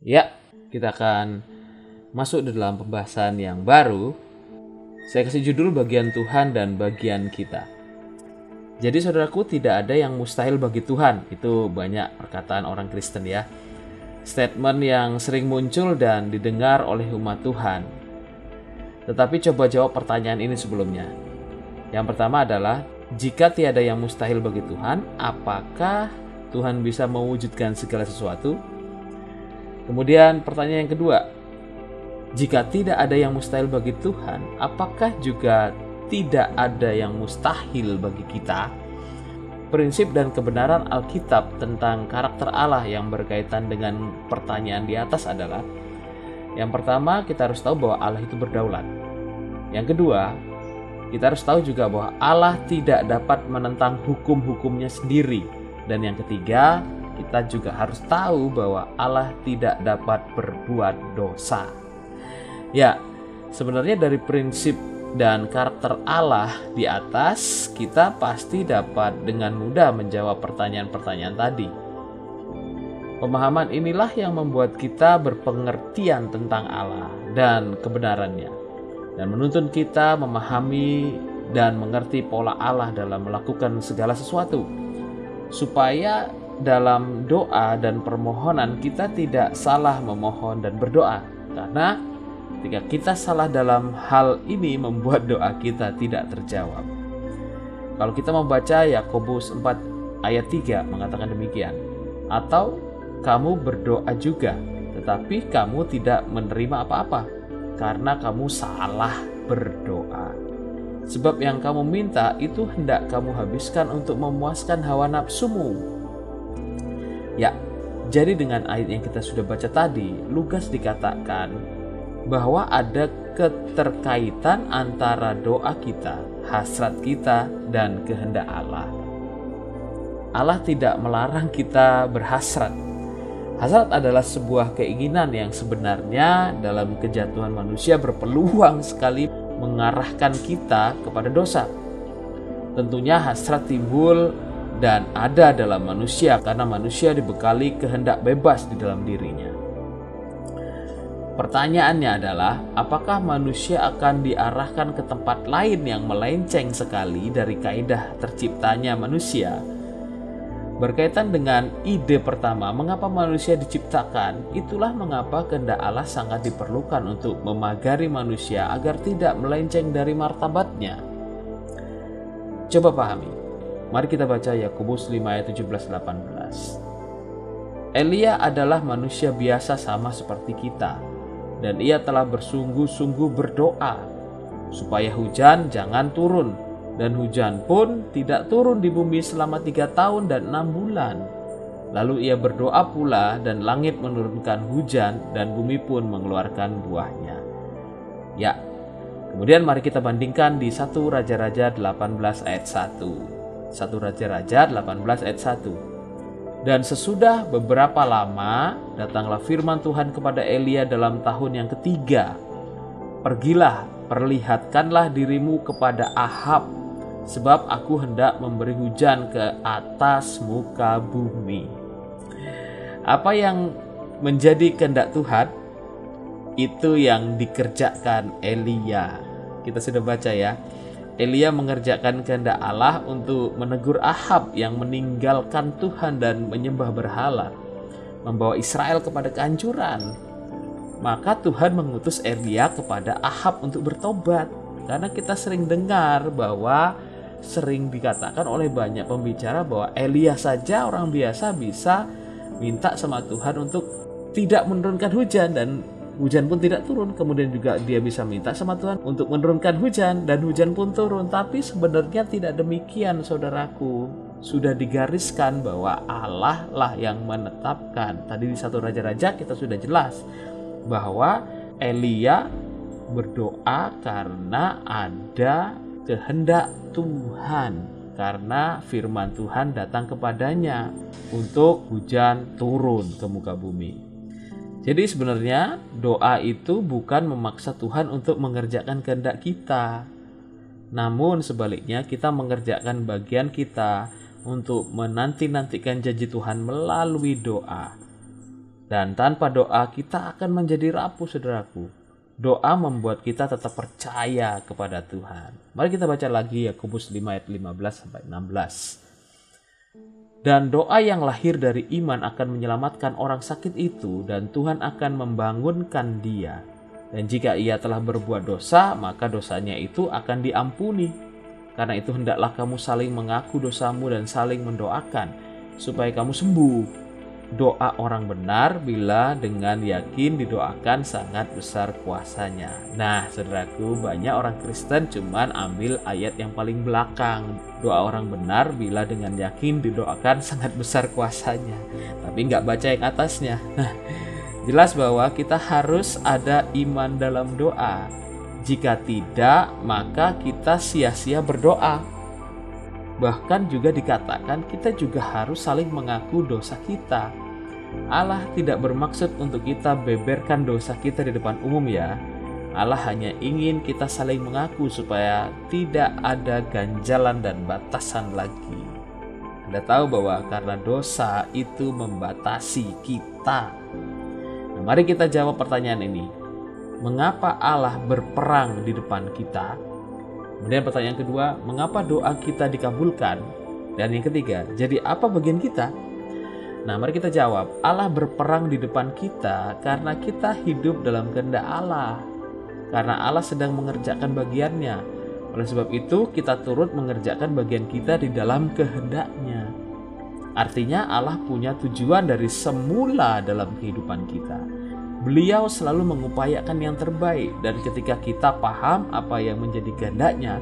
Ya, kita akan masuk di dalam pembahasan yang baru. Saya kasih judul bagian Tuhan dan bagian kita. Jadi saudaraku tidak ada yang mustahil bagi Tuhan. Itu banyak perkataan orang Kristen ya. Statement yang sering muncul dan didengar oleh umat Tuhan. Tetapi coba jawab pertanyaan ini sebelumnya. Yang pertama adalah, jika tiada yang mustahil bagi Tuhan, apakah Tuhan bisa mewujudkan segala sesuatu? Kemudian pertanyaan yang kedua, jika tidak ada yang mustahil bagi Tuhan, apakah juga tidak ada yang mustahil bagi kita? Prinsip dan kebenaran Alkitab tentang karakter Allah yang berkaitan dengan pertanyaan di atas adalah yang pertama, kita harus tahu bahwa Allah itu berdaulat. Yang kedua, kita harus tahu juga bahwa Allah tidak dapat menentang hukum-hukumnya sendiri. Dan yang ketiga, kita juga harus tahu bahwa Allah tidak dapat berbuat dosa. Ya, sebenarnya dari prinsip dan karakter Allah di atas, kita pasti dapat dengan mudah menjawab pertanyaan-pertanyaan tadi. Pemahaman inilah yang membuat kita berpengertian tentang Allah dan kebenarannya dan menuntun kita memahami dan mengerti pola Allah dalam melakukan segala sesuatu supaya dalam doa dan permohonan kita tidak salah memohon dan berdoa karena ketika kita salah dalam hal ini membuat doa kita tidak terjawab. Kalau kita membaca Yakobus 4 ayat 3 mengatakan demikian. Atau kamu berdoa juga tetapi kamu tidak menerima apa-apa karena kamu salah berdoa. Sebab yang kamu minta itu hendak kamu habiskan untuk memuaskan hawa nafsumu. Ya, jadi dengan ayat yang kita sudah baca tadi, Lukas dikatakan bahwa ada keterkaitan antara doa kita, hasrat kita, dan kehendak Allah. Allah tidak melarang kita berhasrat, Hasrat adalah sebuah keinginan yang sebenarnya dalam kejatuhan manusia berpeluang sekali mengarahkan kita kepada dosa. Tentunya hasrat timbul dan ada dalam manusia karena manusia dibekali kehendak bebas di dalam dirinya. Pertanyaannya adalah, apakah manusia akan diarahkan ke tempat lain yang melenceng sekali dari kaidah terciptanya manusia? Berkaitan dengan ide pertama, mengapa manusia diciptakan, itulah mengapa kehendak Allah sangat diperlukan untuk memagari manusia agar tidak melenceng dari martabatnya. Coba pahami. Mari kita baca Yakobus 5 ayat 17 18. Elia adalah manusia biasa sama seperti kita dan ia telah bersungguh-sungguh berdoa supaya hujan jangan turun dan hujan pun tidak turun di bumi selama tiga tahun dan enam bulan. Lalu ia berdoa pula dan langit menurunkan hujan dan bumi pun mengeluarkan buahnya. Ya, kemudian mari kita bandingkan di 1 Raja-Raja 18 ayat 1. 1 Raja-Raja 18 ayat 1. Dan sesudah beberapa lama datanglah firman Tuhan kepada Elia dalam tahun yang ketiga. Pergilah, perlihatkanlah dirimu kepada Ahab sebab aku hendak memberi hujan ke atas muka bumi. Apa yang menjadi kehendak Tuhan itu yang dikerjakan Elia. Kita sudah baca ya. Elia mengerjakan kehendak Allah untuk menegur Ahab yang meninggalkan Tuhan dan menyembah berhala, membawa Israel kepada kehancuran. Maka Tuhan mengutus Elia kepada Ahab untuk bertobat. Karena kita sering dengar bahwa sering dikatakan oleh banyak pembicara bahwa Elia saja orang biasa bisa minta sama Tuhan untuk tidak menurunkan hujan dan hujan pun tidak turun. Kemudian juga dia bisa minta sama Tuhan untuk menurunkan hujan dan hujan pun turun. Tapi sebenarnya tidak demikian saudaraku. Sudah digariskan bahwa Allah lah yang menetapkan. Tadi di satu raja-raja kita sudah jelas bahwa Elia berdoa karena ada kehendak Tuhan karena firman Tuhan datang kepadanya untuk hujan turun ke muka bumi. Jadi sebenarnya doa itu bukan memaksa Tuhan untuk mengerjakan kehendak kita. Namun sebaliknya kita mengerjakan bagian kita untuk menanti-nantikan janji Tuhan melalui doa. Dan tanpa doa kita akan menjadi rapuh saudaraku. Doa membuat kita tetap percaya kepada Tuhan. Mari kita baca lagi Yakobus 5 ayat 15 sampai 16. Dan doa yang lahir dari iman akan menyelamatkan orang sakit itu dan Tuhan akan membangunkan dia. Dan jika ia telah berbuat dosa, maka dosanya itu akan diampuni. Karena itu hendaklah kamu saling mengaku dosamu dan saling mendoakan supaya kamu sembuh doa orang benar bila dengan yakin didoakan sangat besar kuasanya. Nah, saudaraku, banyak orang Kristen cuman ambil ayat yang paling belakang. Doa orang benar bila dengan yakin didoakan sangat besar kuasanya. Tapi nggak baca yang atasnya. Nah, jelas bahwa kita harus ada iman dalam doa. Jika tidak, maka kita sia-sia berdoa. Bahkan juga dikatakan kita juga harus saling mengaku dosa kita. Allah tidak bermaksud untuk kita beberkan dosa kita di depan umum ya. Allah hanya ingin kita saling mengaku supaya tidak ada ganjalan dan batasan lagi. Anda tahu bahwa karena dosa itu membatasi kita. Nah, mari kita jawab pertanyaan ini. Mengapa Allah berperang di depan kita? Kemudian pertanyaan kedua, mengapa doa kita dikabulkan? Dan yang ketiga, jadi apa bagian kita? Nah, mari kita jawab. Allah berperang di depan kita karena kita hidup dalam kehendak Allah. Karena Allah sedang mengerjakan bagiannya. Oleh sebab itu, kita turut mengerjakan bagian kita di dalam kehendaknya. Artinya Allah punya tujuan dari semula dalam kehidupan kita. Beliau selalu mengupayakan yang terbaik dan ketika kita paham apa yang menjadi kehendaknya,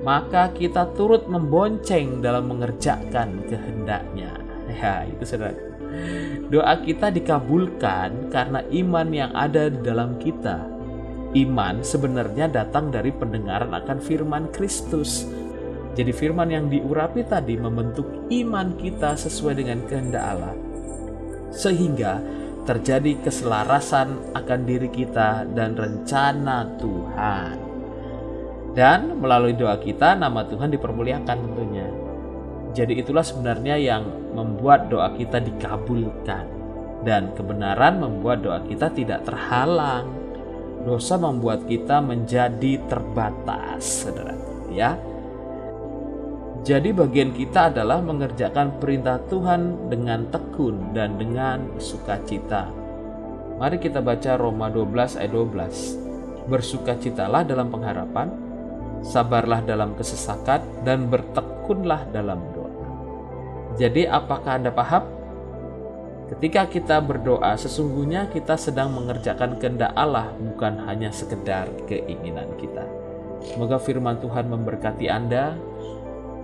maka kita turut membonceng dalam mengerjakan kehendaknya. Ya, itu saudara. Doa kita dikabulkan karena iman yang ada di dalam kita. Iman sebenarnya datang dari pendengaran akan firman Kristus. Jadi firman yang diurapi tadi membentuk iman kita sesuai dengan kehendak Allah. Sehingga terjadi keselarasan akan diri kita dan rencana Tuhan. Dan melalui doa kita nama Tuhan dipermuliakan tentunya. Jadi itulah sebenarnya yang membuat doa kita dikabulkan dan kebenaran membuat doa kita tidak terhalang. Dosa membuat kita menjadi terbatas, Saudara. Ya. Jadi bagian kita adalah mengerjakan perintah Tuhan dengan tekun dan dengan sukacita. Mari kita baca Roma 12 ayat 12. Bersukacitalah dalam pengharapan, sabarlah dalam kesesakan, dan bertekunlah dalam doa. Jadi apakah Anda paham? Ketika kita berdoa, sesungguhnya kita sedang mengerjakan kehendak Allah, bukan hanya sekedar keinginan kita. Semoga firman Tuhan memberkati Anda,